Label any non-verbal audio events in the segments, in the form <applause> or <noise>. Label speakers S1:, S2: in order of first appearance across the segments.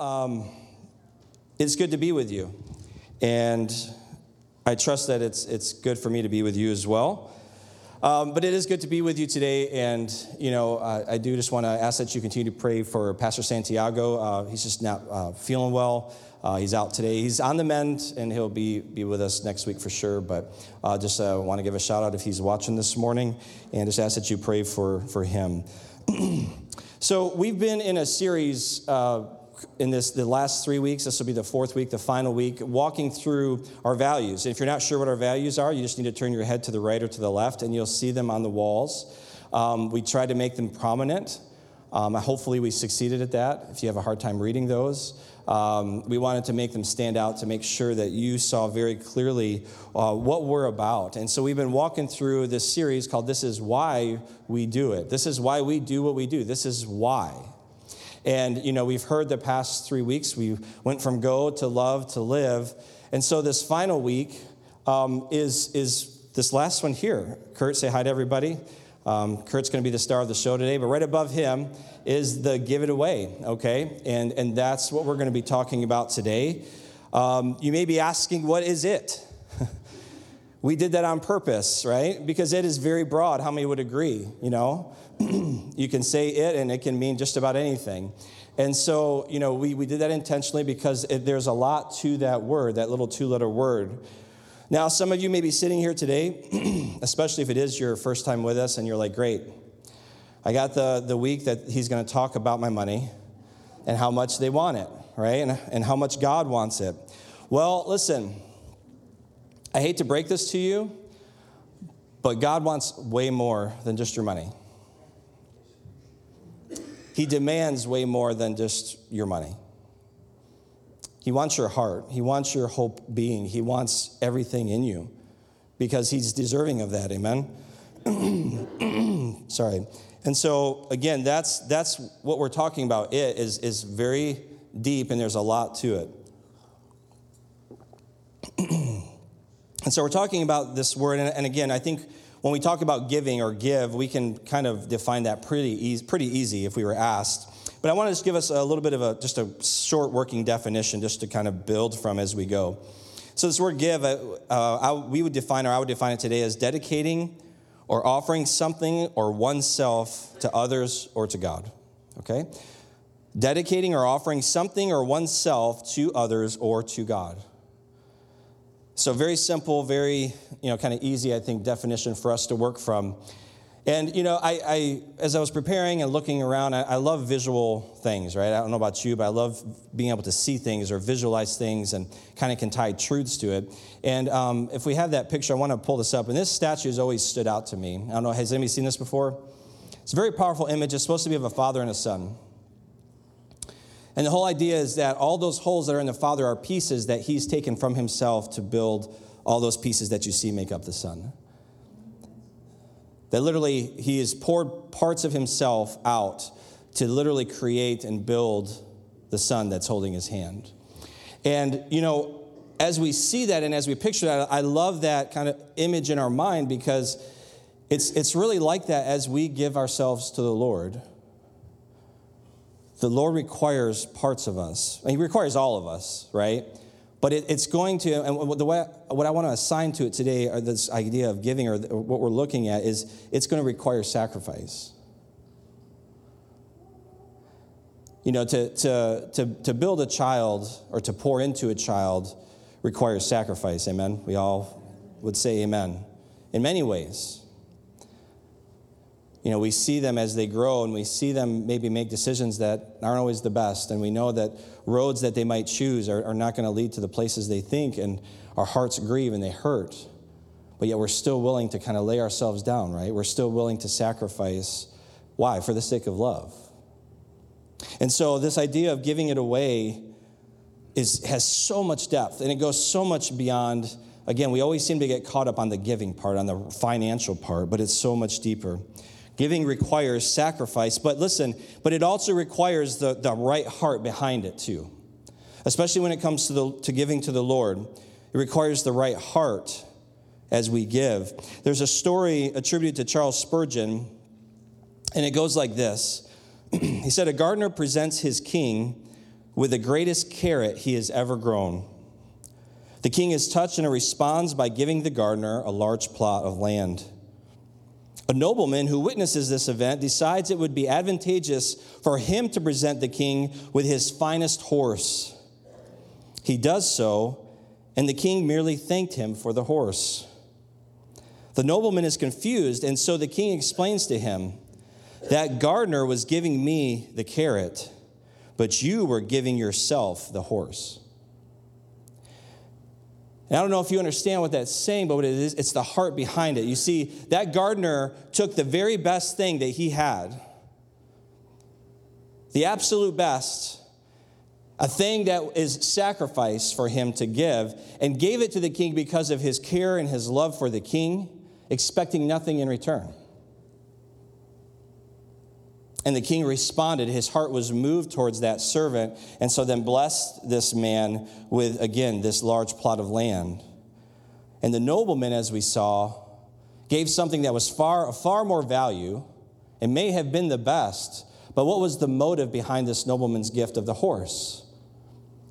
S1: um, it's good to be with you. And I trust that it's, it's good for me to be with you as well. Um, but it is good to be with you today. And, you know, uh, I do just want to ask that you continue to pray for Pastor Santiago. Uh, he's just not uh, feeling well. Uh, he's out today. He's on the mend, and he'll be, be with us next week for sure. But uh, just uh, want to give a shout out if he's watching this morning, and just ask that you pray for, for him. <clears throat> so we've been in a series in this the last three weeks. This will be the fourth week, the final week, walking through our values. If you're not sure what our values are, you just need to turn your head to the right or to the left, and you'll see them on the walls. Um, we try to make them prominent. Um, hopefully, we succeeded at that. If you have a hard time reading those. Um, we wanted to make them stand out to make sure that you saw very clearly uh, what we're about. And so we've been walking through this series called This Is Why We Do It. This is why we do what we do. This is why. And, you know, we've heard the past three weeks, we went from go to love to live. And so this final week um, is, is this last one here. Kurt, say hi to everybody. Um, Kurt's going to be the star of the show today, but right above him is the give it away, okay? And, and that's what we're going to be talking about today. Um, you may be asking, what is it? <laughs> we did that on purpose, right? Because it is very broad. How many would agree? You know, <clears throat> you can say it and it can mean just about anything. And so, you know, we, we did that intentionally because it, there's a lot to that word, that little two letter word. Now, some of you may be sitting here today, <clears throat> especially if it is your first time with us, and you're like, great. I got the, the week that he's going to talk about my money and how much they want it, right? And, and how much God wants it. Well, listen, I hate to break this to you, but God wants way more than just your money. He demands way more than just your money. He wants your heart. He wants your whole being. He wants everything in you because he's deserving of that. Amen. <clears throat> Sorry. And so again, that's that's what we're talking about. It is is very deep and there's a lot to it. <clears throat> and so we're talking about this word and, and, again, I think when we talk about giving or give, we can kind of define that pretty easy, pretty easy if we were asked. But I want to just give us a little bit of a just a short working definition just to kind of build from as we go. So this word give, uh, uh, I, we would define, or I would define it today as dedicating or offering something or oneself to others or to God. Okay? Dedicating or offering something or oneself to others or to God. So very simple, very, you know, kind of easy, I think, definition for us to work from. And, you know, I, I, as I was preparing and looking around, I, I, love visual things, right? I don't know about you, but I love being able to see things or visualize things and kind of can tie truths to it. And um, if we have that picture, I want to pull this up. And this statue has always stood out to me. I don't know, has anybody seen this before? It's a very powerful image. It's supposed to be of a father and a son. And the whole idea is that all those holes that are in the father are pieces that he's taken from himself to build all those pieces that you see make up the son. That literally, he has poured parts of himself out to literally create and build the son that's holding his hand. And, you know, as we see that and as we picture that, I love that kind of image in our mind because it's, it's really like that as we give ourselves to the Lord. The Lord requires parts of us. He requires all of us, right? But it, it's going to, and the way, what I want to assign to it today, or this idea of giving, or what we're looking at, is it's going to require sacrifice. You know, to, to, to, to build a child or to pour into a child requires sacrifice. Amen? We all would say amen. In many ways. You know, we see them as they grow and we see them maybe make decisions that aren't always the best. And we know that roads that they might choose are, are not going to lead to the places they think. And our hearts grieve and they hurt. But yet we're still willing to kind of lay ourselves down, right? We're still willing to sacrifice. Why? For the sake of love. And so this idea of giving it away is, has so much depth and it goes so much beyond. Again, we always seem to get caught up on the giving part, on the financial part, but it's so much deeper. Giving requires sacrifice, but listen, but it also requires the, the right heart behind it too. Especially when it comes to, the, to giving to the Lord, it requires the right heart as we give. There's a story attributed to Charles Spurgeon, and it goes like this <clears throat> He said, A gardener presents his king with the greatest carrot he has ever grown. The king is touched and responds by giving the gardener a large plot of land. A nobleman who witnesses this event decides it would be advantageous for him to present the king with his finest horse. He does so, and the king merely thanked him for the horse. The nobleman is confused, and so the king explains to him that gardener was giving me the carrot, but you were giving yourself the horse. And I don't know if you understand what that's saying, but what it is, it's the heart behind it. You see, that gardener took the very best thing that he had, the absolute best, a thing that is sacrifice for him to give, and gave it to the king because of his care and his love for the king, expecting nothing in return. And the king responded. His heart was moved towards that servant, and so then blessed this man with, again, this large plot of land. And the nobleman, as we saw, gave something that was far, far more value It may have been the best. But what was the motive behind this nobleman's gift of the horse?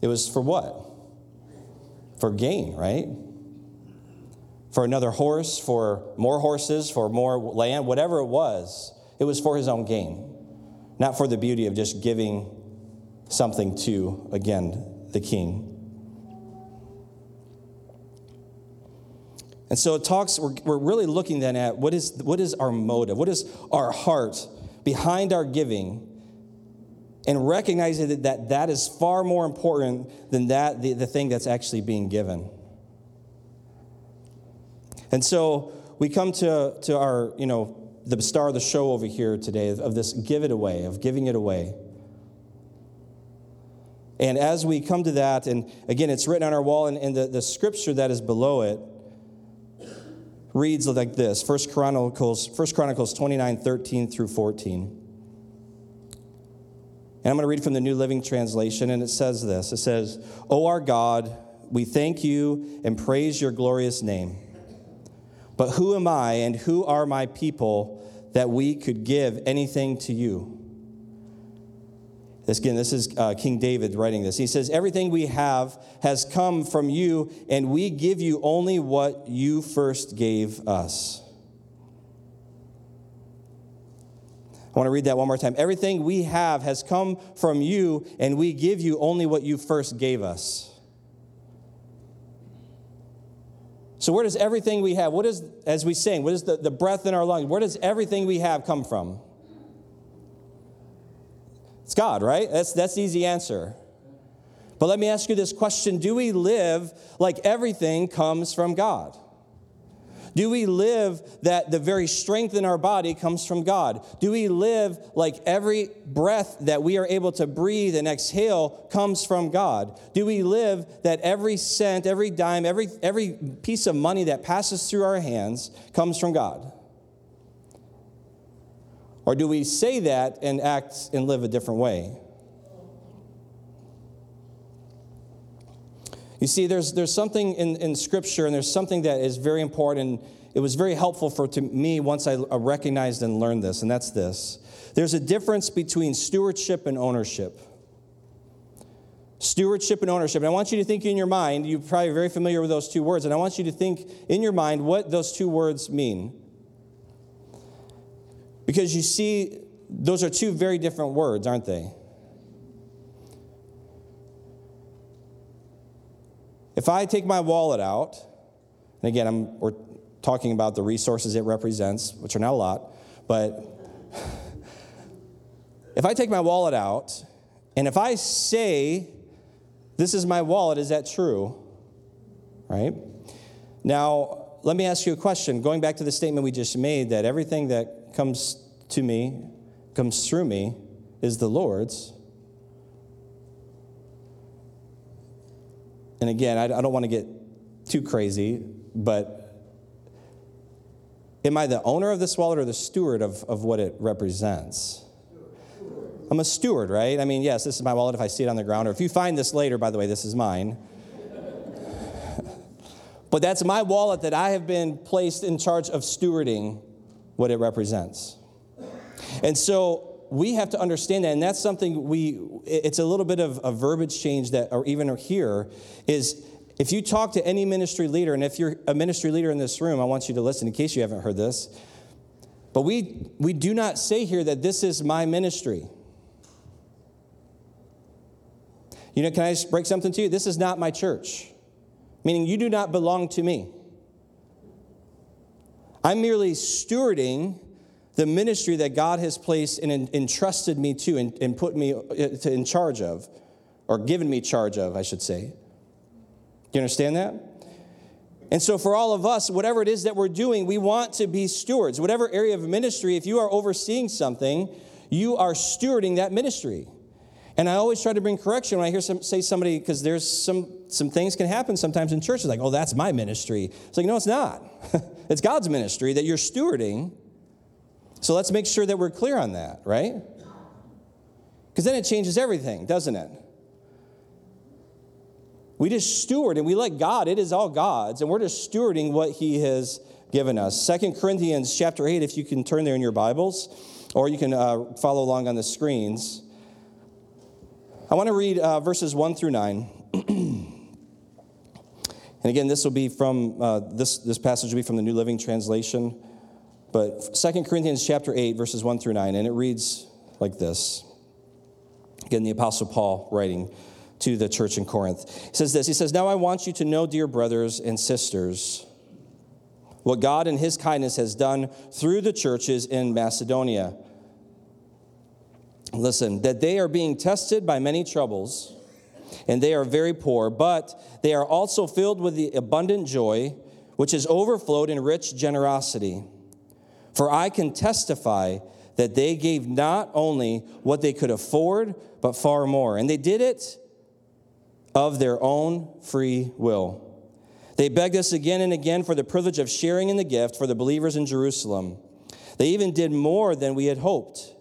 S1: It was for what? For gain, right? For another horse, for more horses, for more land, whatever it was, it was for his own gain not for the beauty of just giving something to, again, the king. And so it talks, we're, we're really looking then at what is, what is our motive? What is our heart behind our giving? And recognizing that that, that is far more important than that, the, the thing that's actually being given. And so we come to, to our, you know, the star of the show over here today of this give it away, of giving it away. And as we come to that, and again, it's written on our wall, and, and the, the scripture that is below it reads like this First Chronicles, First Chronicles 29, 13 through 14. And I'm going to read from the New Living Translation, and it says this It says, O our God, we thank you and praise your glorious name. But who am I and who are my people that we could give anything to you? This, again, this is uh, King David writing this. He says, Everything we have has come from you, and we give you only what you first gave us. I want to read that one more time. Everything we have has come from you, and we give you only what you first gave us. So, where does everything we have, what is, as we sing, what is the, the breath in our lungs, where does everything we have come from? It's God, right? That's, that's the easy answer. But let me ask you this question Do we live like everything comes from God? Do we live that the very strength in our body comes from God? Do we live like every breath that we are able to breathe and exhale comes from God? Do we live that every cent, every dime, every, every piece of money that passes through our hands comes from God? Or do we say that and act and live a different way? You see, there's, there's something in, in Scripture, and there's something that is very important. It was very helpful for to me once I recognized and learned this, and that's this. There's a difference between stewardship and ownership. Stewardship and ownership. And I want you to think in your mind, you're probably very familiar with those two words, and I want you to think in your mind what those two words mean. Because you see, those are two very different words, aren't they? If I take my wallet out, and again, I'm, we're talking about the resources it represents, which are not a lot, but if I take my wallet out, and if I say, This is my wallet, is that true? Right? Now, let me ask you a question. Going back to the statement we just made that everything that comes to me, comes through me, is the Lord's. And again, I, I don't want to get too crazy, but am I the owner of this wallet or the steward of, of what it represents? I'm a steward, right? I mean, yes, this is my wallet if I see it on the ground, or if you find this later, by the way, this is mine. <laughs> but that's my wallet that I have been placed in charge of stewarding what it represents. And so we have to understand that, and that's something we, it's a little bit of a verbiage change that, or even here, is if you talk to any ministry leader, and if you're a ministry leader in this room, I want you to listen in case you haven't heard this. But we, we do not say here that this is my ministry. You know, can I just break something to you? This is not my church, meaning you do not belong to me. I'm merely stewarding the ministry that God has placed and entrusted me to and, and put me uh, in charge of, or given me charge of, I should say. Do you understand that? And so, for all of us, whatever it is that we're doing, we want to be stewards. Whatever area of ministry, if you are overseeing something, you are stewarding that ministry. And I always try to bring correction when I hear some, say somebody, because there's some, some things can happen sometimes in churches, like, oh, that's my ministry. It's like, no, it's not. <laughs> it's God's ministry that you're stewarding. So let's make sure that we're clear on that, right? Because then it changes everything, doesn't it? We just steward and we let God, it is all God's, and we're just stewarding what He has given us. Second Corinthians chapter 8, if you can turn there in your Bibles, or you can uh, follow along on the screens. I want to read uh, verses 1 through 9. <clears throat> and again, this will be from, uh, this, this passage will be from the New Living Translation. But 2 Corinthians chapter 8, verses 1 through 9, and it reads like this. Again, the Apostle Paul writing to the church in Corinth. He says this He says, Now I want you to know, dear brothers and sisters, what God in his kindness has done through the churches in Macedonia listen, that they are being tested by many troubles, and they are very poor, but they are also filled with the abundant joy which has overflowed in rich generosity. For I can testify that they gave not only what they could afford, but far more. And they did it of their own free will. They begged us again and again for the privilege of sharing in the gift for the believers in Jerusalem. They even did more than we had hoped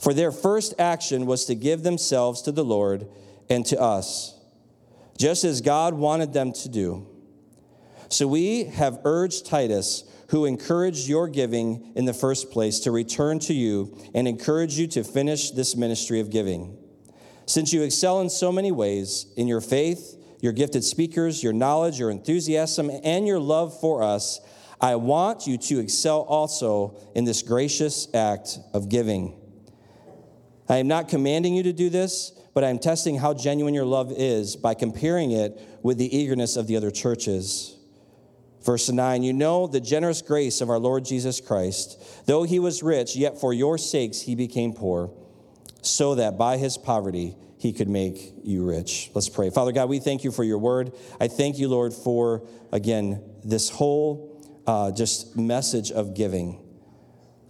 S1: for their first action was to give themselves to the Lord and to us, just as God wanted them to do. So we have urged Titus, who encouraged your giving in the first place, to return to you and encourage you to finish this ministry of giving. Since you excel in so many ways in your faith, your gifted speakers, your knowledge, your enthusiasm, and your love for us, I want you to excel also in this gracious act of giving. I am not commanding you to do this, but I am testing how genuine your love is by comparing it with the eagerness of the other churches. Verse 9, you know the generous grace of our Lord Jesus Christ. Though he was rich, yet for your sakes he became poor, so that by his poverty he could make you rich. Let's pray. Father God, we thank you for your word. I thank you, Lord, for, again, this whole uh, just message of giving.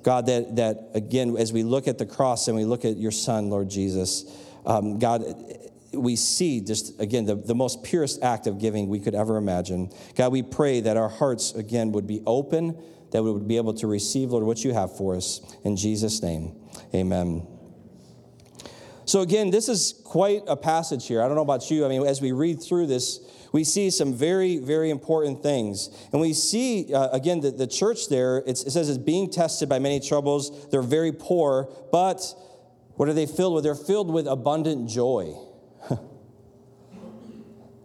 S1: God, that, that again, as we look at the cross and we look at your son, Lord Jesus, um, God, we see just, again, the, the most purest act of giving we could ever imagine. God, we pray that our hearts, again, would be open, that we would be able to receive, Lord, what you have for us. In Jesus' name, amen. So, again, this is quite a passage here. I don't know about you. I mean, as we read through this, we see some very, very important things. And we see, uh, again, the, the church there, it says it's being tested by many troubles. They're very poor, but what are they filled with? They're filled with abundant joy.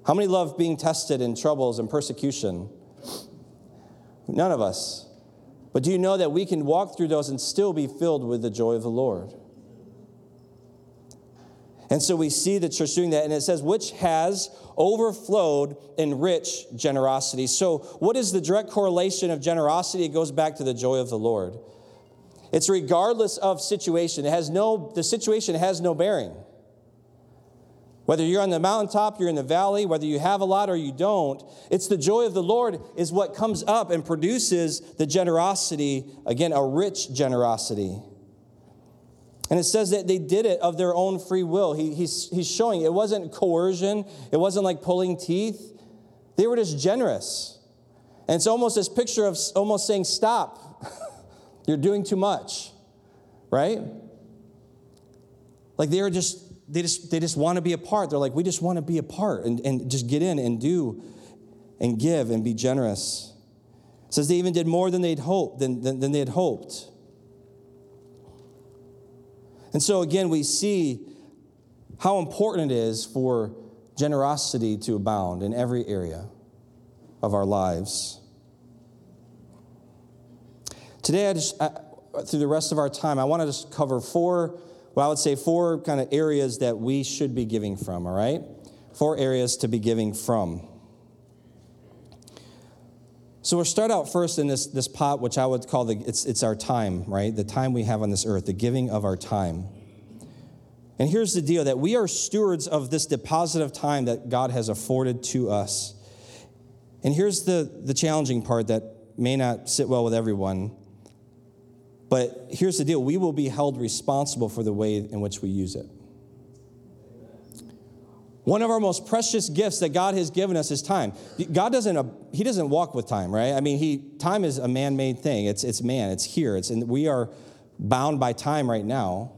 S1: How many love being tested in troubles and persecution? None of us. But do you know that we can walk through those and still be filled with the joy of the Lord? And so we see the church doing that, and it says, which has overflowed in rich generosity. So, what is the direct correlation of generosity? It goes back to the joy of the Lord. It's regardless of situation. It has no, the situation has no bearing. Whether you're on the mountaintop, you're in the valley, whether you have a lot or you don't, it's the joy of the Lord is what comes up and produces the generosity, again, a rich generosity. And it says that they did it of their own free will. He, he's, he's showing it wasn't coercion, it wasn't like pulling teeth. They were just generous. And it's almost this picture of almost saying, Stop, <laughs> you're doing too much, right? Like they were just, they just, they just want to be a part. They're like, we just want to be a part and, and just get in and do and give and be generous. It says they even did more than they'd hoped, than, than, than they had hoped. And so, again, we see how important it is for generosity to abound in every area of our lives. Today, I just, I, through the rest of our time, I want to just cover four, well, I would say four kind of areas that we should be giving from, all right? Four areas to be giving from. So we'll start out first in this, this pot, which I would call the, it's, it's our time, right? The time we have on this earth, the giving of our time. And here's the deal that we are stewards of this deposit of time that God has afforded to us. And here's the, the challenging part that may not sit well with everyone. But here's the deal we will be held responsible for the way in which we use it. One of our most precious gifts that God has given us is time. God doesn't, uh, he doesn't walk with time, right? I mean, he, time is a man made thing. It's, it's man, it's here. It's, and we are bound by time right now.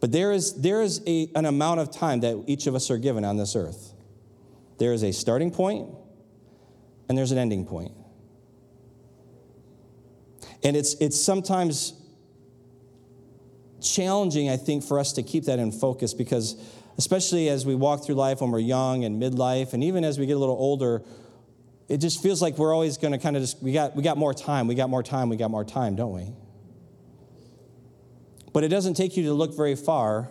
S1: But there is, there is a, an amount of time that each of us are given on this earth. There is a starting point and there's an ending point. And it's, it's sometimes challenging, I think, for us to keep that in focus because, especially as we walk through life when we're young and midlife, and even as we get a little older, it just feels like we're always going to kind of just, we got, we got more time, we got more time, we got more time, don't we? But it doesn't take you to look very far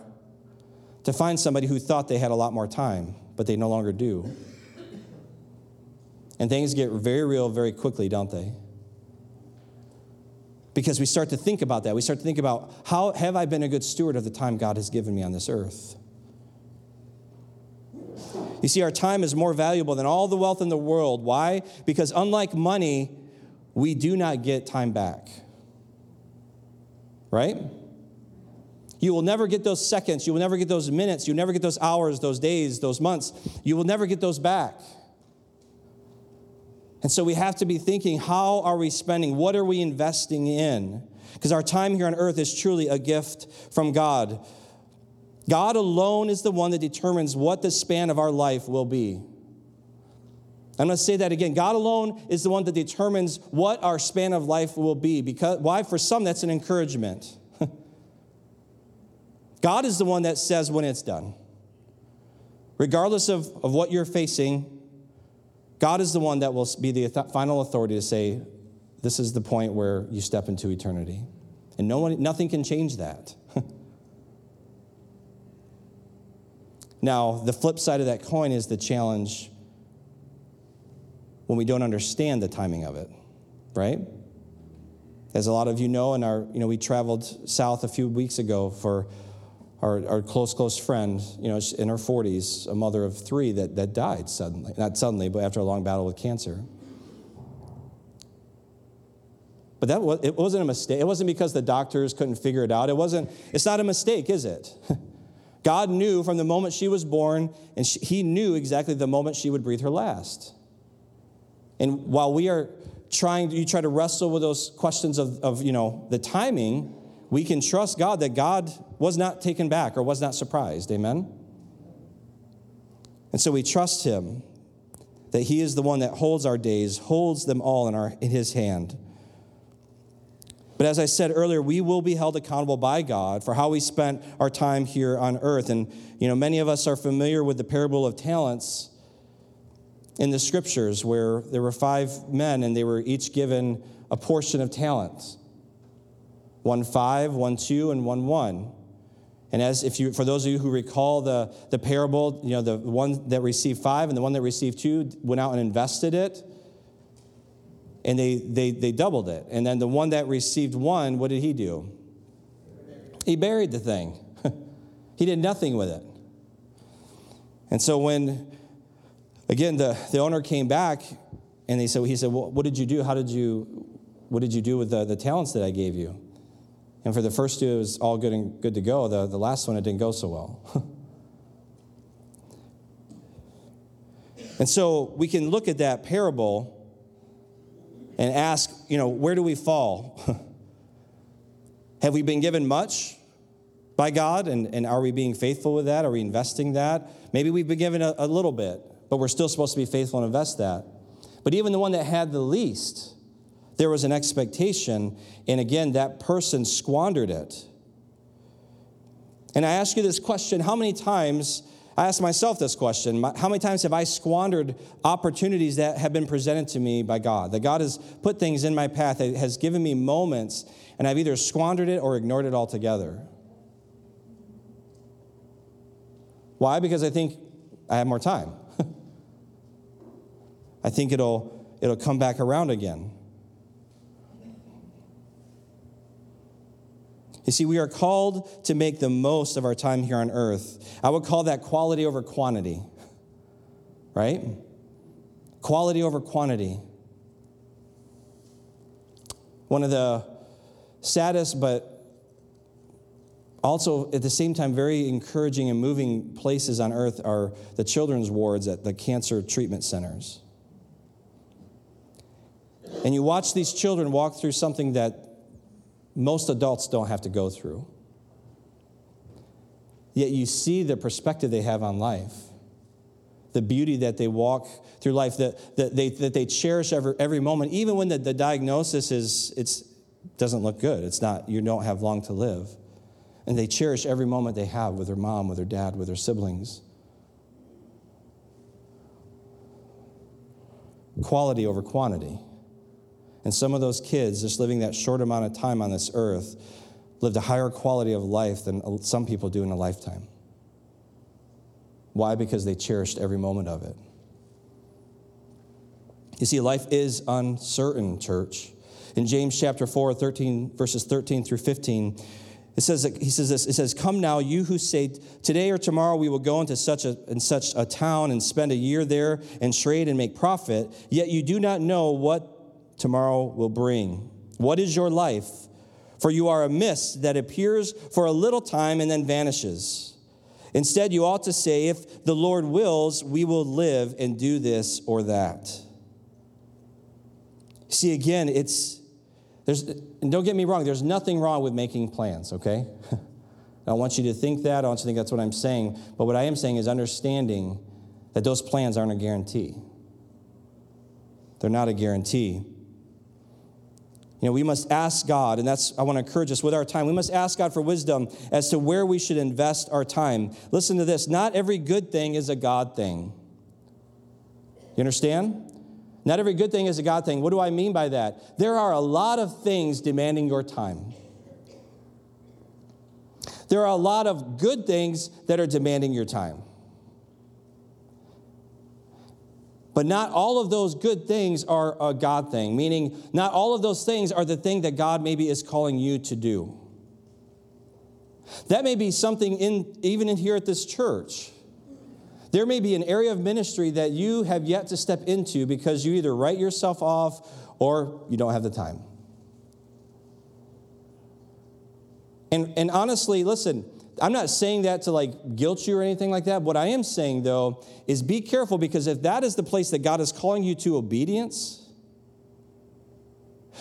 S1: to find somebody who thought they had a lot more time, but they no longer do. And things get very real very quickly, don't they? Because we start to think about that. We start to think about how have I been a good steward of the time God has given me on this earth? You see, our time is more valuable than all the wealth in the world. Why? Because unlike money, we do not get time back. Right? You will never get those seconds. You will never get those minutes. You'll never get those hours, those days, those months. You will never get those back. And so we have to be thinking how are we spending? What are we investing in? Because our time here on earth is truly a gift from God. God alone is the one that determines what the span of our life will be. I'm going to say that again. God alone is the one that determines what our span of life will be. Because why? For some, that's an encouragement. <laughs> God is the one that says when it's done. Regardless of, of what you're facing, God is the one that will be the final authority to say, this is the point where you step into eternity. And no one, nothing can change that. <laughs> now, the flip side of that coin is the challenge when we don't understand the timing of it, right? As a lot of you know, and our, you know, we traveled south a few weeks ago for our, our close, close friend, you know, in her 40s, a mother of three that, that died suddenly. Not suddenly, but after a long battle with cancer. But that was, it wasn't a mistake. It wasn't because the doctors couldn't figure it out. It wasn't, it's not a mistake, is it? <laughs> God knew from the moment she was born, and she, He knew exactly the moment she would breathe her last. And while we are trying, you try to wrestle with those questions of, of you know, the timing, we can trust God that God was not taken back or was not surprised. Amen? And so we trust Him that He is the one that holds our days, holds them all in, our, in His hand. But as I said earlier, we will be held accountable by God for how we spent our time here on earth. And, you know, many of us are familiar with the parable of talents in the scriptures where there were five men and they were each given a portion of talents. 1 5, 1 2, and 1 1. And as if you, for those of you who recall the, the parable, you know, the one that received five and the one that received two went out and invested it, and they, they, they doubled it. And then the one that received one, what did he do? He buried the thing, <laughs> he did nothing with it. And so when, again, the, the owner came back and they said, he said, well, what did you do? How did you, what did you do with the, the talents that I gave you? And for the first two, it was all good and good to go. The, the last one, it didn't go so well. <laughs> and so we can look at that parable and ask, you know, where do we fall? <laughs> Have we been given much by God? And, and are we being faithful with that? Are we investing that? Maybe we've been given a, a little bit, but we're still supposed to be faithful and invest that. But even the one that had the least, there was an expectation, and again, that person squandered it. And I ask you this question how many times, I ask myself this question, how many times have I squandered opportunities that have been presented to me by God? That God has put things in my path, that has given me moments, and I've either squandered it or ignored it altogether. Why? Because I think I have more time. <laughs> I think it'll, it'll come back around again. You see, we are called to make the most of our time here on earth. I would call that quality over quantity, right? Quality over quantity. One of the saddest, but also at the same time very encouraging and moving places on earth are the children's wards at the cancer treatment centers. And you watch these children walk through something that most adults don't have to go through. Yet you see the perspective they have on life, the beauty that they walk through life, that, that, they, that they cherish every, every moment, even when the, the diagnosis is, it's, doesn't look good. It's not, you don't have long to live. And they cherish every moment they have with their mom, with their dad, with their siblings. Quality over quantity. And some of those kids, just living that short amount of time on this earth, lived a higher quality of life than some people do in a lifetime. Why? Because they cherished every moment of it. You see, life is uncertain, church. In James chapter 4, 13, verses 13 through 15, it says, he says this, it says, Come now, you who say, Today or tomorrow we will go into such a, in such a town and spend a year there and trade and make profit, yet you do not know what tomorrow will bring. What is your life? For you are a mist that appears for a little time and then vanishes. Instead, you ought to say, If the Lord wills, we will live and do this or that. See, again, it's, there's, don't get me wrong, there's nothing wrong with making plans, okay? <laughs> I don't want you to think that. I want you to think that's what I'm saying. But what I am saying is understanding that those plans aren't a guarantee. They're not a guarantee. You know, we must ask God, and that's, I want to encourage us with our time. We must ask God for wisdom as to where we should invest our time. Listen to this not every good thing is a God thing. You understand? Not every good thing is a God thing. What do I mean by that? There are a lot of things demanding your time. There are a lot of good things that are demanding your time. But not all of those good things are a God thing, meaning not all of those things are the thing that God maybe is calling you to do. That may be something in even in here at this church. There may be an area of ministry that you have yet to step into because you either write yourself off or you don't have the time. And, and honestly, listen, I'm not saying that to like guilt you or anything like that. What I am saying though is be careful because if that is the place that God is calling you to obedience,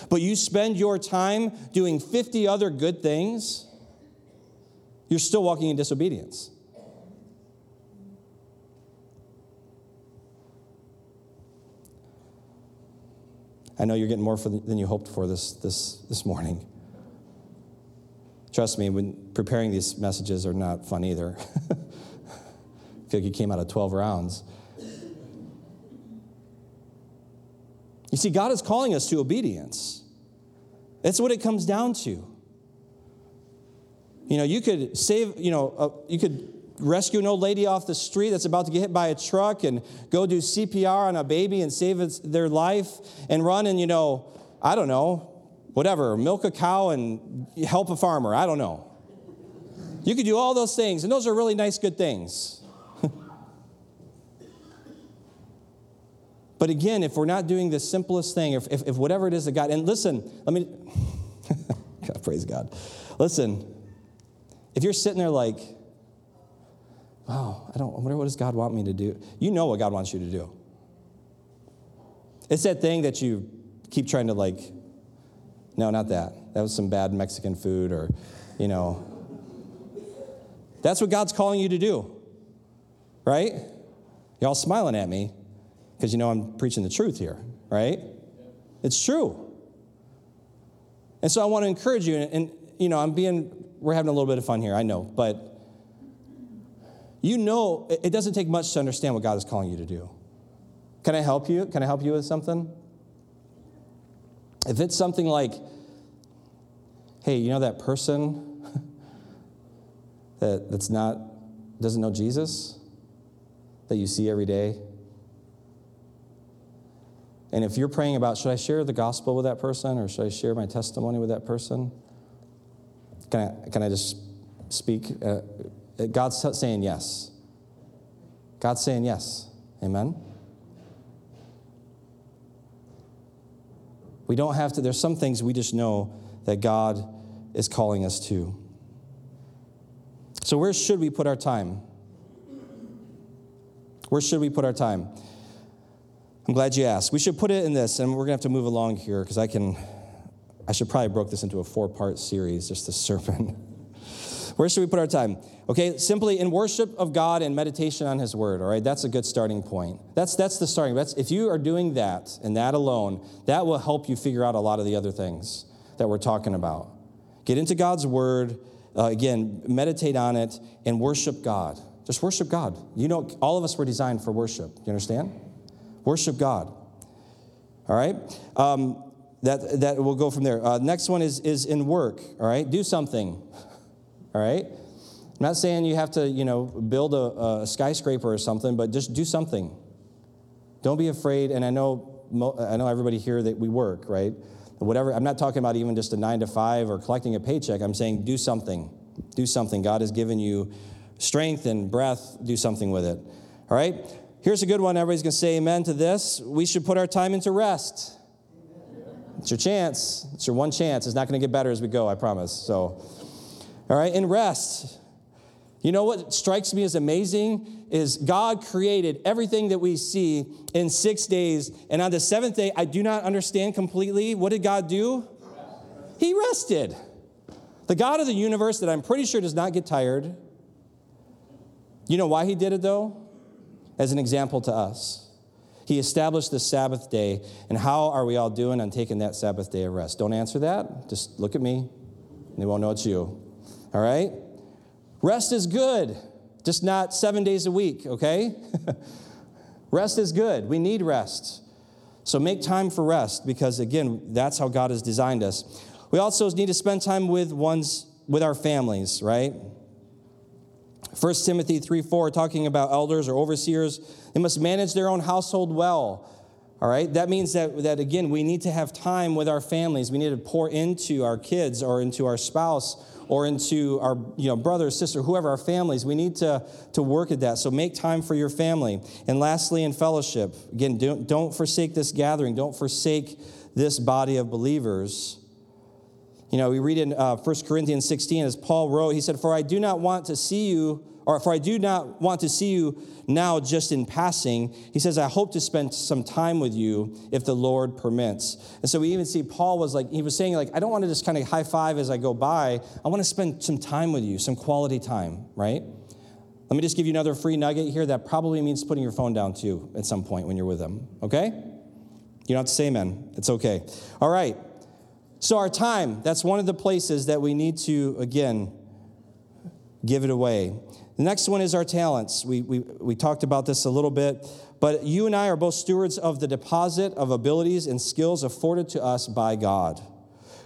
S1: but you spend your time doing 50 other good things, you're still walking in disobedience. I know you're getting more the, than you hoped for this, this, this morning. Trust me, when preparing these messages are not fun either. <laughs> I feel like you came out of 12 rounds. You see, God is calling us to obedience. That's what it comes down to. You know, you could save, you know, uh, you could rescue an old lady off the street that's about to get hit by a truck and go do CPR on a baby and save its, their life and run and, you know, I don't know, whatever, milk a cow and help a farmer. I don't know. You could do all those things, and those are really nice, good things. <laughs> but again, if we're not doing the simplest thing, if, if, if whatever it is that God, and listen, let me, <laughs> God, praise God. Listen, if you're sitting there like, wow, I don't, I wonder what does God want me to do? You know what God wants you to do. It's that thing that you keep trying to like no, not that. That was some bad Mexican food or, you know. That's what God's calling you to do, right? Y'all smiling at me because you know I'm preaching the truth here, right? It's true. And so I want to encourage you, and, and you know, I'm being, we're having a little bit of fun here, I know, but you know, it doesn't take much to understand what God is calling you to do. Can I help you? Can I help you with something? If it's something like, hey, you know that person <laughs> that, that's not, doesn't know Jesus, that you see every day? And if you're praying about, should I share the gospel with that person or should I share my testimony with that person? Can I, can I just speak? Uh, God's saying yes. God's saying yes. Amen? We don't have to, there's some things we just know that God is calling us to. So, where should we put our time? Where should we put our time? I'm glad you asked. We should put it in this, and we're going to have to move along here because I can, I should probably broke this into a four part series, just the serpent. <laughs> Where should we put our time? Okay, simply in worship of God and meditation on His Word. All right, that's a good starting point. That's that's the starting. That's if you are doing that and that alone, that will help you figure out a lot of the other things that we're talking about. Get into God's Word. Uh, again, meditate on it and worship God. Just worship God. You know, all of us were designed for worship. You understand? Worship God. All right. Um, that that will go from there. Uh, next one is is in work. All right, do something <laughs> all right? I'm not saying you have to, you know, build a, a skyscraper or something, but just do something. Don't be afraid. And I know, I know everybody here that we work, right? Whatever. I'm not talking about even just a nine to five or collecting a paycheck. I'm saying do something. Do something. God has given you strength and breath. Do something with it. All right. Here's a good one. Everybody's going to say amen to this. We should put our time into rest. It's your chance. It's your one chance. It's not going to get better as we go. I promise. So. All right, and rest. You know what strikes me as amazing is God created everything that we see in six days. And on the seventh day, I do not understand completely. What did God do? He rested. The God of the universe that I'm pretty sure does not get tired. You know why he did it though? As an example to us. He established the Sabbath day. And how are we all doing on taking that Sabbath day of rest? Don't answer that. Just look at me. and They won't know it's you. All right? Rest is good, just not seven days a week, okay? <laughs> rest is good. We need rest. So make time for rest because, again, that's how God has designed us. We also need to spend time with one's with our families, right? 1 Timothy 3 4, talking about elders or overseers, they must manage their own household well. All right, that means that, that again, we need to have time with our families. We need to pour into our kids or into our spouse or into our you know, brother, sister, whoever, our families. We need to, to work at that. So make time for your family. And lastly, in fellowship, again, don't, don't forsake this gathering, don't forsake this body of believers. You know, we read in uh, 1 Corinthians 16, as Paul wrote, he said, For I do not want to see you or for I do not want to see you now just in passing. He says, I hope to spend some time with you if the Lord permits. And so we even see Paul was like, he was saying, like, I don't want to just kind of high five as I go by. I want to spend some time with you, some quality time, right? Let me just give you another free nugget here that probably means putting your phone down too at some point when you're with them, okay? You don't have to say amen. It's okay. All right. So, our time, that's one of the places that we need to, again, give it away. The next one is our talents. We, we, we talked about this a little bit, but you and I are both stewards of the deposit of abilities and skills afforded to us by God.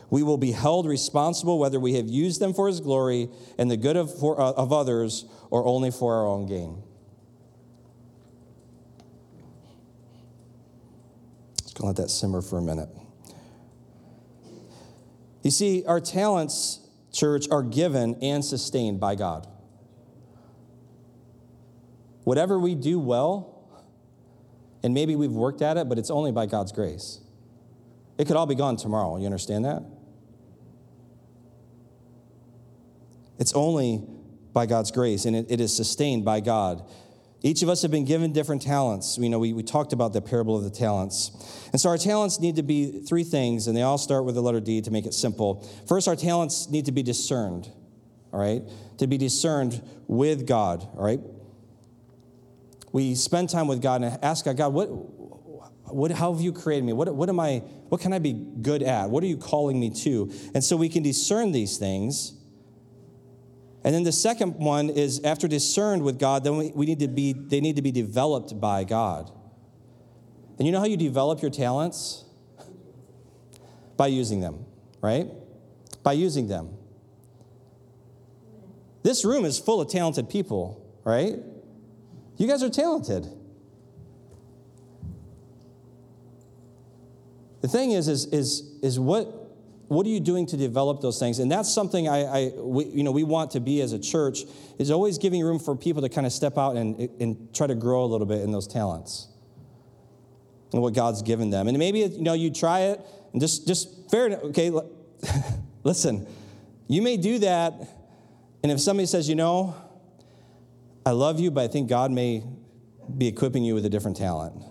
S1: We will be held responsible whether we have used them for His glory and the good of, for, uh, of others or only for our own gain. Just gonna let that simmer for a minute. You see, our talents, church, are given and sustained by God. Whatever we do well, and maybe we've worked at it, but it's only by God's grace. It could all be gone tomorrow. You understand that? It's only by God's grace, and it, it is sustained by God. Each of us have been given different talents. We know we, we talked about the parable of the talents. And so our talents need to be three things, and they all start with the letter D to make it simple. First, our talents need to be discerned, all right? To be discerned with God, all right? We spend time with God and ask God, God, what, What, how have you created me? What, what am I, what can I be good at? What are you calling me to? And so we can discern these things. And then the second one is after discerned with God, then we, we need to be, they need to be developed by God. And you know how you develop your talents? By using them, right? By using them. This room is full of talented people, right? You guys are talented. The thing is, is, is, is what, what are you doing to develop those things? And that's something I, I we, you know, we want to be as a church, is always giving room for people to kind of step out and, and try to grow a little bit in those talents and what God's given them. And maybe, you know, you try it and just, just fair, okay, <laughs> listen, you may do that. And if somebody says, you know, I love you, but I think God may be equipping you with a different talent.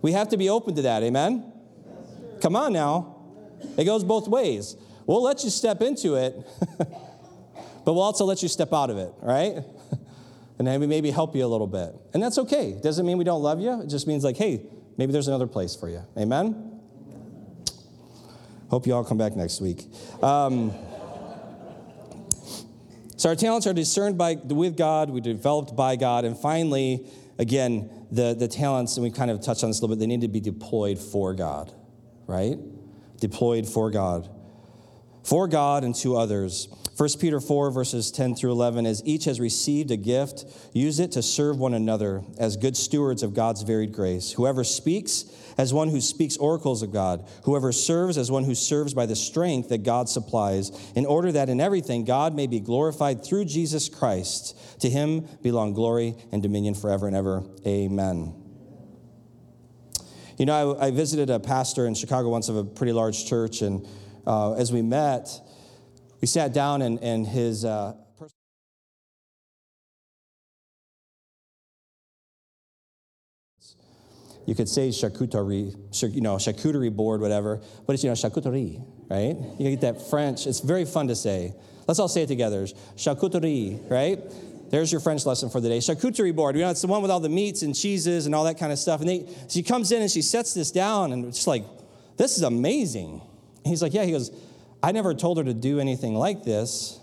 S1: We have to be open to that, amen? Come on now. It goes both ways. We'll let you step into it, <laughs> but we'll also let you step out of it, right? <laughs> and then we maybe help you a little bit. And that's okay. Doesn't mean we don't love you. It just means like, hey, maybe there's another place for you. Amen? Hope you all come back next week. Um, so our talents are discerned by, with God, we're developed by God, and finally, again, the, the talents, and we kind of touched on this a little bit, they need to be deployed for God, right? Deployed for God. For God and to others. 1 Peter 4, verses 10 through 11, as each has received a gift, use it to serve one another as good stewards of God's varied grace. Whoever speaks, as one who speaks oracles of God. Whoever serves, as one who serves by the strength that God supplies, in order that in everything God may be glorified through Jesus Christ. To him belong glory and dominion forever and ever. Amen. You know, I, I visited a pastor in Chicago once of a pretty large church, and uh, as we met, we sat down and, and his uh, you could say charcuterie, you know, charcuterie board, whatever, but it's, you know, charcuterie, right? You get that French. It's very fun to say. Let's all say it together. Charcuterie, right? There's your French lesson for the day. Charcuterie board. You know, it's the one with all the meats and cheeses and all that kind of stuff. And they, she comes in and she sets this down, and it's like, this is amazing. And he's like, yeah. He goes, I never told her to do anything like this,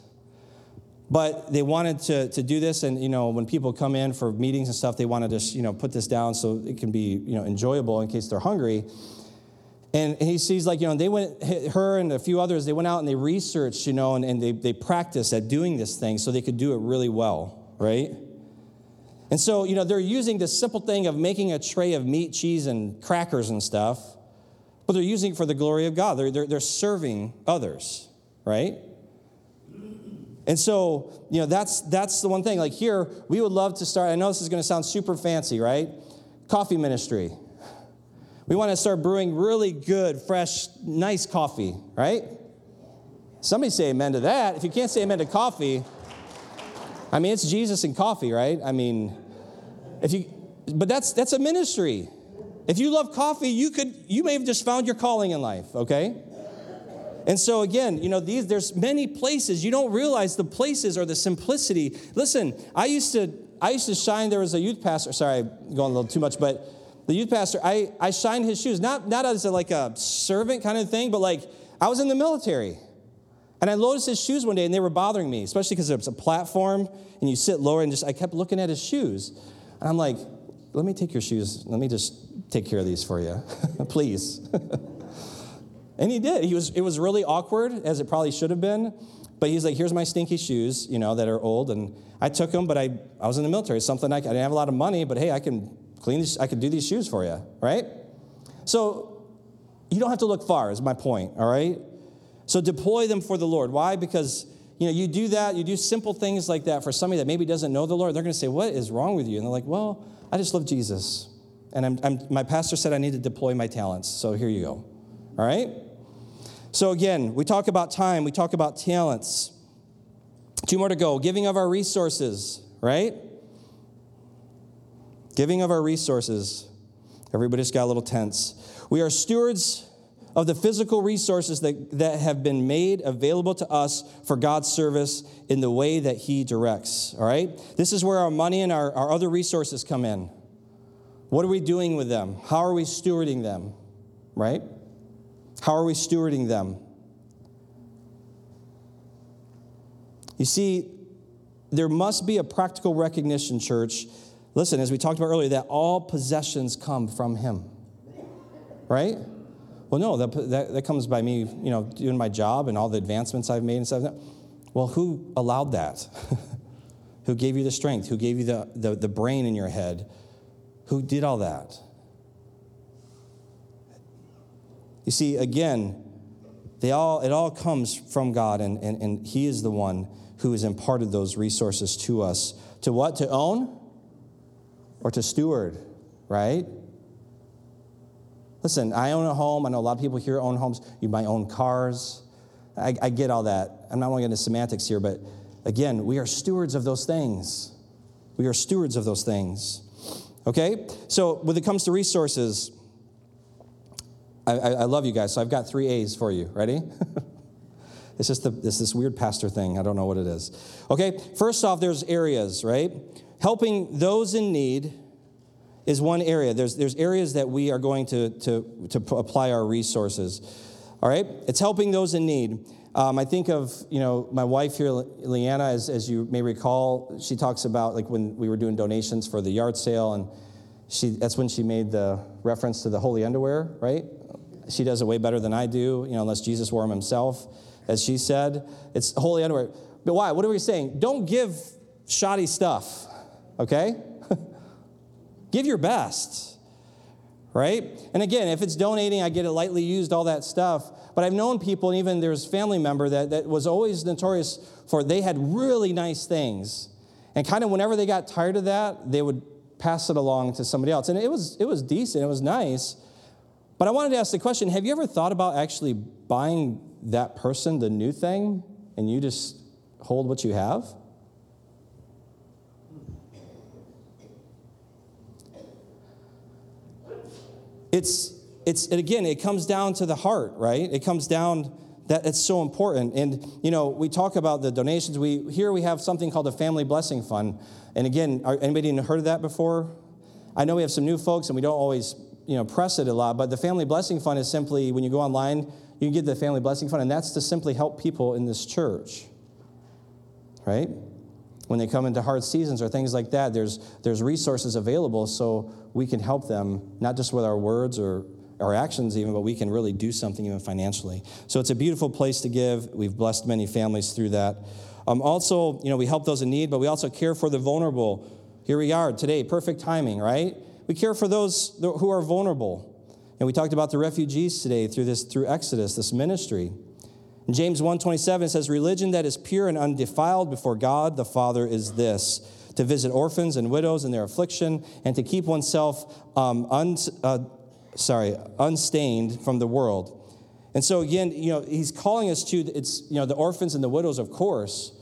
S1: but they wanted to, to do this. And, you know, when people come in for meetings and stuff, they wanted to, you know, put this down so it can be, you know, enjoyable in case they're hungry. And he sees, like, you know, they went, her and a few others, they went out and they researched, you know, and, and they, they practiced at doing this thing so they could do it really well, right? And so, you know, they're using this simple thing of making a tray of meat, cheese, and crackers and stuff they're using it for the glory of God. They're, they're, they're serving others, right? And so, you know, that's, that's the one thing. Like here, we would love to start, I know this is going to sound super fancy, right? Coffee ministry. We want to start brewing really good, fresh, nice coffee, right? Somebody say amen to that. If you can't say amen to coffee, I mean, it's Jesus and coffee, right? I mean, if you, but that's, that's a ministry. If you love coffee, you could you may have just found your calling in life, okay? And so again, you know, these there's many places you don't realize the places or the simplicity. Listen, I used to I used to shine there was a youth pastor, sorry, I'm going a little too much, but the youth pastor, I I shined his shoes, not not as a, like a servant kind of thing, but like I was in the military. And I noticed his shoes one day and they were bothering me, especially because it's a platform and you sit lower and just I kept looking at his shoes. And I'm like, let me take your shoes. Let me just take care of these for you, <laughs> please. and he did. He was, it was really awkward, as it probably should have been. But he's like, here's my stinky shoes, you know, that are old. And I took them, but I, I was in the military. Something I, I didn't have a lot of money, but hey, I can clean these, I can do these shoes for you, right? So you don't have to look far, is my point, all right? So deploy them for the Lord. Why? Because you know, you do that, you do simple things like that for somebody that maybe doesn't know the Lord, they're going to say, What is wrong with you? And they're like, Well, I just love Jesus. And I'm, I'm, my pastor said I need to deploy my talents. So here you go. All right? So again, we talk about time, we talk about talents. Two more to go. Giving of our resources, right? Giving of our resources. Everybody's got a little tense. We are stewards of the physical resources that, that have been made available to us for God's service in the way that He directs. All right? This is where our money and our, our other resources come in. What are we doing with them? How are we stewarding them? Right? How are we stewarding them? You see, there must be a practical recognition, church. Listen, as we talked about earlier, that all possessions come from Him. Right? Well, no, that, that, that comes by me, you know, doing my job and all the advancements I've made and stuff. Well, who allowed that? <laughs> who gave you the strength? Who gave you the, the, the brain in your head? Who did all that? You see, again, they all, it all comes from God, and, and, and He is the one who has imparted those resources to us. To what? To own or to steward, right? Listen, I own a home. I know a lot of people here own homes. You might own cars. I, I get all that. I'm not going into semantics here, but again, we are stewards of those things. We are stewards of those things. Okay? So when it comes to resources, I, I, I love you guys. So I've got three A's for you. Ready? <laughs> it's just the, it's this weird pastor thing. I don't know what it is. Okay? First off, there's areas, right? Helping those in need is one area. There's, there's areas that we are going to, to, to apply our resources. All right? It's helping those in need. Um, I think of, you know, my wife here, Leanna, as, as you may recall, she talks about like when we were doing donations for the yard sale, and she, that's when she made the reference to the holy underwear, right? She does it way better than I do, you know, unless Jesus wore them himself, as she said. It's holy underwear. But why? What are we saying? Don't give shoddy stuff, okay? Give your best, right? And again, if it's donating, I get it lightly used, all that stuff. But I've known people, and even there's family member that, that was always notorious for they had really nice things. And kind of whenever they got tired of that, they would pass it along to somebody else. And it was, it was decent, it was nice. But I wanted to ask the question have you ever thought about actually buying that person the new thing and you just hold what you have? It's, it's and again, it comes down to the heart, right? It comes down that it's so important. And you know, we talk about the donations. We here we have something called a family blessing fund. And again, are, anybody heard of that before? I know we have some new folks, and we don't always you know press it a lot. But the family blessing fund is simply when you go online, you can get the family blessing fund, and that's to simply help people in this church, right? When they come into hard seasons or things like that, there's, there's resources available so we can help them, not just with our words or our actions even, but we can really do something even financially. So it's a beautiful place to give. We've blessed many families through that. Um, also, you know, we help those in need, but we also care for the vulnerable. Here we are today, perfect timing, right? We care for those who are vulnerable. And we talked about the refugees today through this through Exodus, this ministry. James 1:27 says religion that is pure and undefiled before God the Father is this to visit orphans and widows in their affliction and to keep oneself um, un, uh, sorry, unstained from the world. And so again, you know, he's calling us to it's you know the orphans and the widows of course,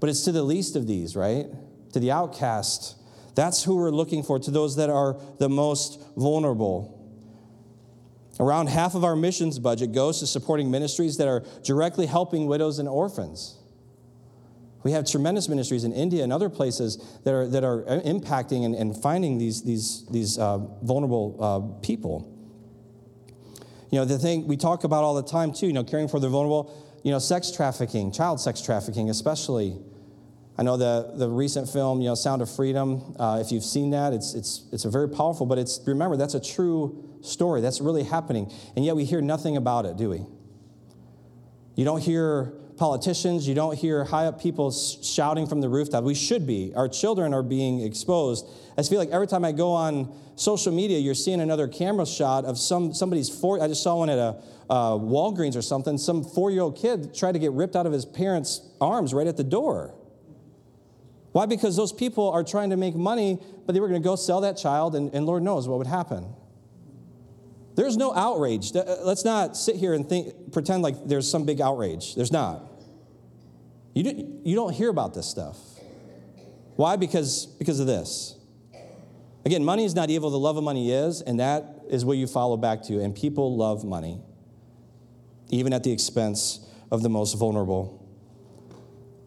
S1: but it's to the least of these, right? To the outcast. That's who we're looking for, to those that are the most vulnerable. Around half of our missions budget goes to supporting ministries that are directly helping widows and orphans. We have tremendous ministries in India and other places that are, that are impacting and, and finding these, these, these uh, vulnerable uh, people. You know, the thing we talk about all the time, too, you know, caring for the vulnerable, you know, sex trafficking, child sex trafficking, especially. I know the, the recent film, you know, Sound of Freedom, uh, if you've seen that, it's, it's, it's a very powerful, but it's, remember, that's a true story. That's really happening. And yet we hear nothing about it, do we? You don't hear politicians, you don't hear high up people shouting from the rooftop. We should be. Our children are being exposed. I feel like every time I go on social media, you're seeing another camera shot of some somebody's four. I just saw one at a uh, Walgreens or something. Some four year old kid tried to get ripped out of his parents' arms right at the door. Why? Because those people are trying to make money, but they were going to go sell that child, and, and Lord knows what would happen. There's no outrage. Uh, let's not sit here and think, pretend like there's some big outrage. There's not. You, do, you don't hear about this stuff. Why? Because, because of this. Again, money is not evil, the love of money is, and that is what you follow back to. And people love money, even at the expense of the most vulnerable.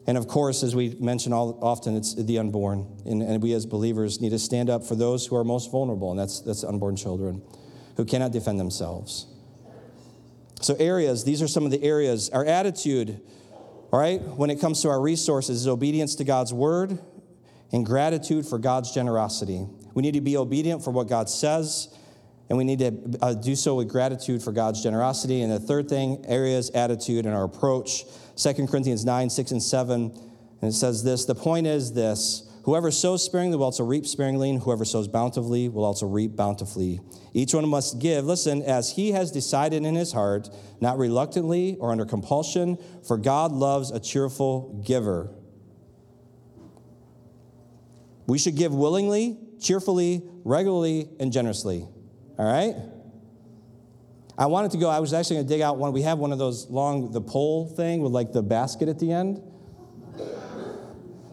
S1: And of course, as we mention all, often, it's the unborn. And, and, we as believers need to stand up for those who are most vulnerable, and that's, that's unborn children who cannot defend themselves. So, areas, these are some of the areas. Our attitude, all right, when it comes to our resources, is obedience to God's word and gratitude for God's generosity. We need to be obedient for what God says, and we need to uh, do so with gratitude for God's generosity. And the third thing, areas, attitude, and our approach. 2 Corinthians 9, 6, and 7. And it says this The point is this Whoever sows sparingly will also reap sparingly, and whoever sows bountifully will also reap bountifully. Each one must give, listen, as he has decided in his heart, not reluctantly or under compulsion, for God loves a cheerful giver. We should give willingly, cheerfully, regularly, and generously. All right? I wanted to go, I was actually going to dig out one. We have one of those long, the pole thing with like the basket at the end.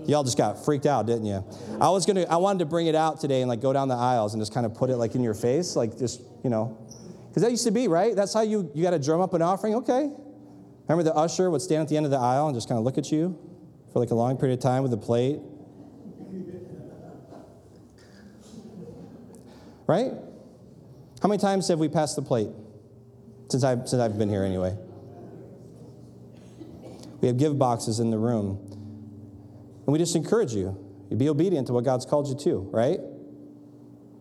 S1: Y'all just got freaked out, didn't you? I was gonna, I wanted to bring it out today and like go down the aisles and just kind of put it like in your face, like just, you know, because that used to be, right? That's how you, you got to drum up an offering. Okay. Remember the usher would stand at the end of the aisle and just kind of look at you for like a long period of time with a plate? Right? How many times have we passed the plate? Since I've, since I've been here anyway. We have give boxes in the room. And we just encourage you. You be obedient to what God's called you to, right?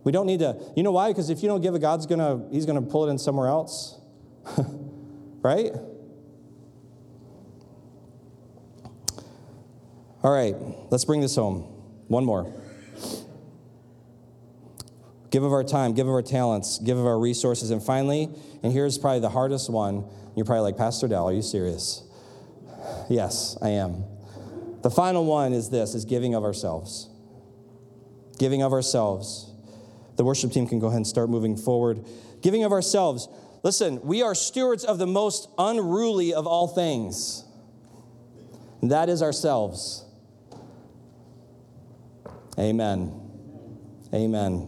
S1: We don't need to, you know why? Because if you don't give it, God's gonna, He's gonna pull it in somewhere else. <laughs> right? All right, let's bring this home. One more. Give of our time, give of our talents, give of our resources. And finally, and here's probably the hardest one. You're probably like, Pastor Dell, are you serious? Yes, I am. The final one is this is giving of ourselves. Giving of ourselves. The worship team can go ahead and start moving forward. Giving of ourselves. Listen, we are stewards of the most unruly of all things. And that is ourselves. Amen. Amen.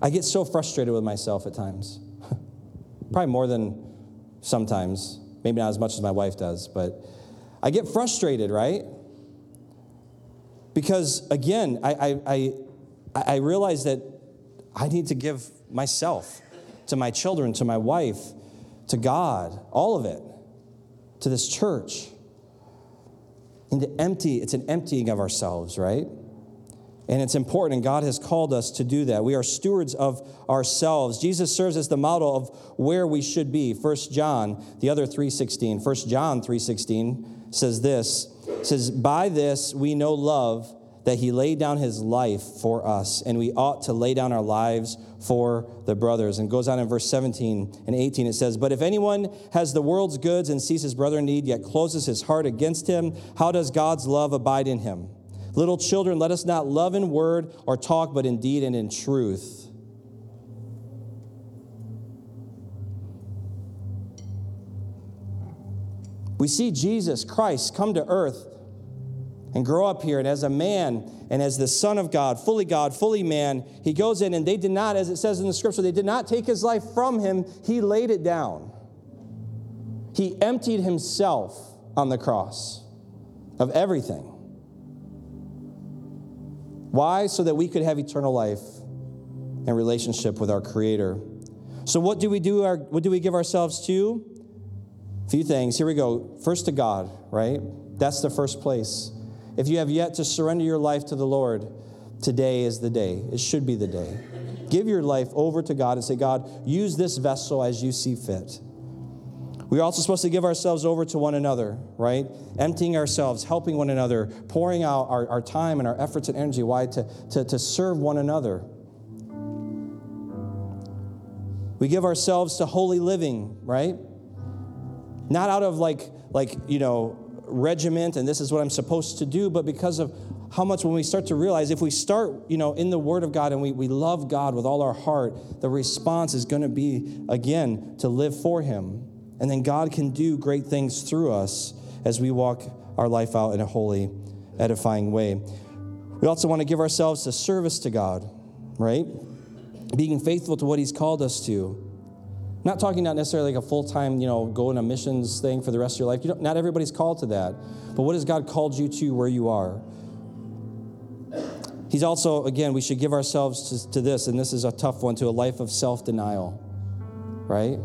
S1: I get so frustrated with myself at times. <laughs> Probably more than sometimes. Maybe not as much as my wife does, but I get frustrated, right? Because again, I, I, I, I realize that I need to give myself to my children, to my wife, to God, all of it, to this church. And to empty, it's an emptying of ourselves, right? And it's important, and God has called us to do that. We are stewards of ourselves. Jesus serves as the model of where we should be. First John, the other 316. First John 316 says this. says, By this we know love that he laid down his life for us, and we ought to lay down our lives for the brothers. And goes on in verse 17 and 18, it says, But if anyone has the world's goods and sees his brother in need, yet closes his heart against him, how does God's love abide in him? Little children, let us not love in word or talk, but in deed and in truth. We see Jesus Christ come to earth and grow up here, and as a man and as the Son of God, fully God, fully man, he goes in, and they did not, as it says in the scripture, they did not take his life from him, he laid it down. He emptied himself on the cross of everything. Why? So that we could have eternal life and relationship with our Creator. So, what do we do? Our, what do we give ourselves to? A few things. Here we go. First to God, right? That's the first place. If you have yet to surrender your life to the Lord, today is the day. It should be the day. Give your life over to God and say, God, use this vessel as you see fit. We're also supposed to give ourselves over to one another, right? Emptying ourselves, helping one another, pouring out our, our time and our efforts and energy. Why? To, to, to serve one another. We give ourselves to holy living, right? Not out of like, like you know, regiment and this is what I'm supposed to do, but because of how much when we start to realize if we start, you know, in the Word of God and we, we love God with all our heart, the response is going to be, again, to live for Him. And then God can do great things through us as we walk our life out in a holy, edifying way. We also want to give ourselves to service to God, right? Being faithful to what He's called us to. Not talking not necessarily like a full time, you know, go in a missions thing for the rest of your life. You not everybody's called to that. But what has God called you to where you are? He's also, again, we should give ourselves to, to this, and this is a tough one, to a life of self denial, right?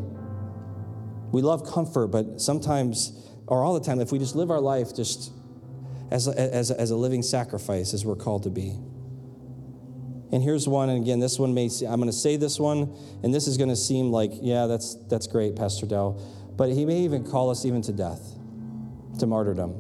S1: We love comfort, but sometimes, or all the time, if we just live our life just as a, as a, as a living sacrifice, as we're called to be. And here's one, and again, this one may, I'm going to say this one, and this is going to seem like, yeah, that's, that's great, Pastor Dell. But he may even call us even to death, to martyrdom.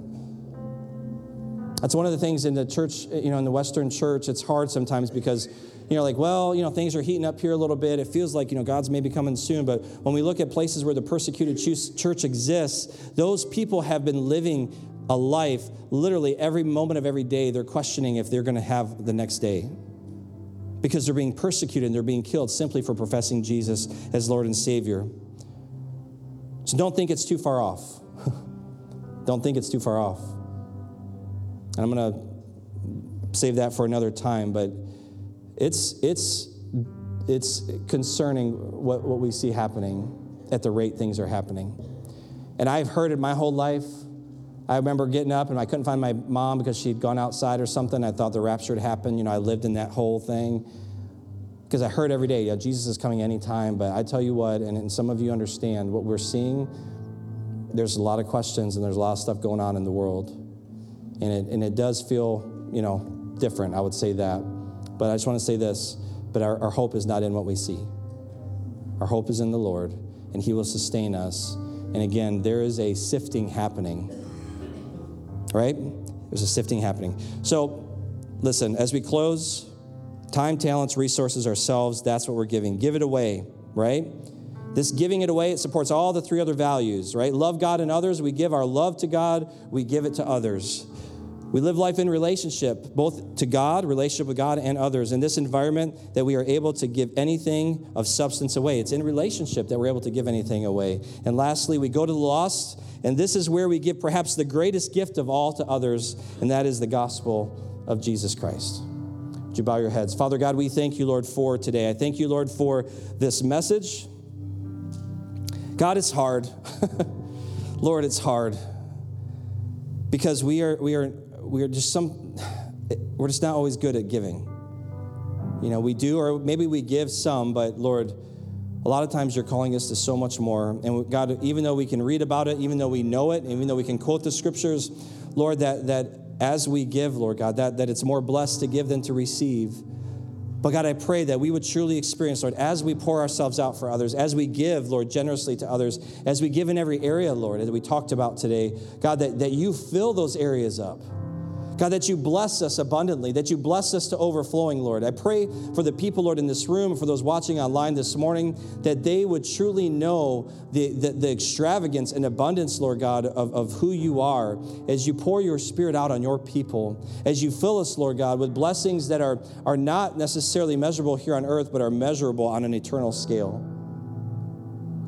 S1: That's one of the things in the church, you know, in the Western church, it's hard sometimes because, you know, like, well, you know, things are heating up here a little bit. It feels like, you know, God's maybe coming soon. But when we look at places where the persecuted church exists, those people have been living a life literally every moment of every day. They're questioning if they're going to have the next day because they're being persecuted and they're being killed simply for professing Jesus as Lord and Savior. So don't think it's too far off. <laughs> don't think it's too far off. And I'm going to save that for another time, but it's, it's, it's concerning what, what we see happening at the rate things are happening. And I've heard it my whole life. I remember getting up and I couldn't find my mom because she'd gone outside or something. I thought the rapture had happened. You know, I lived in that whole thing because I heard every day, yeah, Jesus is coming anytime. But I tell you what, and, and some of you understand what we're seeing, there's a lot of questions and there's a lot of stuff going on in the world and it, and it does feel, you know, different. I would say that. But I just want to say this but our, our hope is not in what we see. Our hope is in the Lord, and He will sustain us. And again, there is a sifting happening, right? There's a sifting happening. So, listen, as we close, time, talents, resources, ourselves, that's what we're giving. Give it away, right? This giving it away, it supports all the three other values, right? Love God and others. We give our love to God, we give it to others. We live life in relationship, both to God, relationship with God, and others. In this environment, that we are able to give anything of substance away. It's in relationship that we're able to give anything away. And lastly, we go to the lost, and this is where we give perhaps the greatest gift of all to others, and that is the gospel of Jesus Christ. Would you bow your heads? Father God, we thank you, Lord, for today. I thank you, Lord, for this message. God, it's hard. <laughs> Lord, it's hard because we are, we are we're just some we're just not always good at giving. You know, we do, or maybe we give some, but Lord, a lot of times you're calling us to so much more. And God, even though we can read about it, even though we know it, even though we can quote the scriptures, Lord, that that as we give, Lord God, that, that it's more blessed to give than to receive. But God, I pray that we would truly experience, Lord, as we pour ourselves out for others, as we give, Lord, generously to others, as we give in every area, Lord, as we talked about today, God, that, that you fill those areas up. God, that you bless us abundantly, that you bless us to overflowing, Lord. I pray for the people, Lord, in this room, for those watching online this morning, that they would truly know the, the, the extravagance and abundance, Lord God, of, of who you are as you pour your spirit out on your people, as you fill us, Lord God, with blessings that are, are not necessarily measurable here on earth, but are measurable on an eternal scale.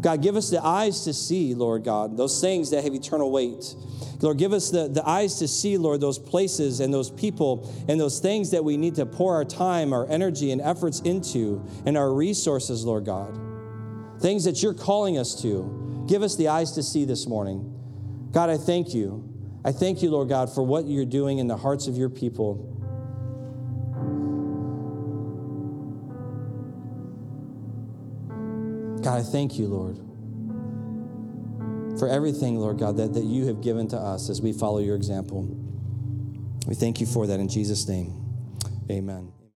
S1: God, give us the eyes to see, Lord God, those things that have eternal weight. Lord, give us the, the eyes to see, Lord, those places and those people and those things that we need to pour our time, our energy, and efforts into, and our resources, Lord God. Things that you're calling us to. Give us the eyes to see this morning. God, I thank you. I thank you, Lord God, for what you're doing in the hearts of your people. God, I thank you, Lord for everything, Lord God, that, that you have given to us as we follow your example. We thank you for that in Jesus' name. Amen.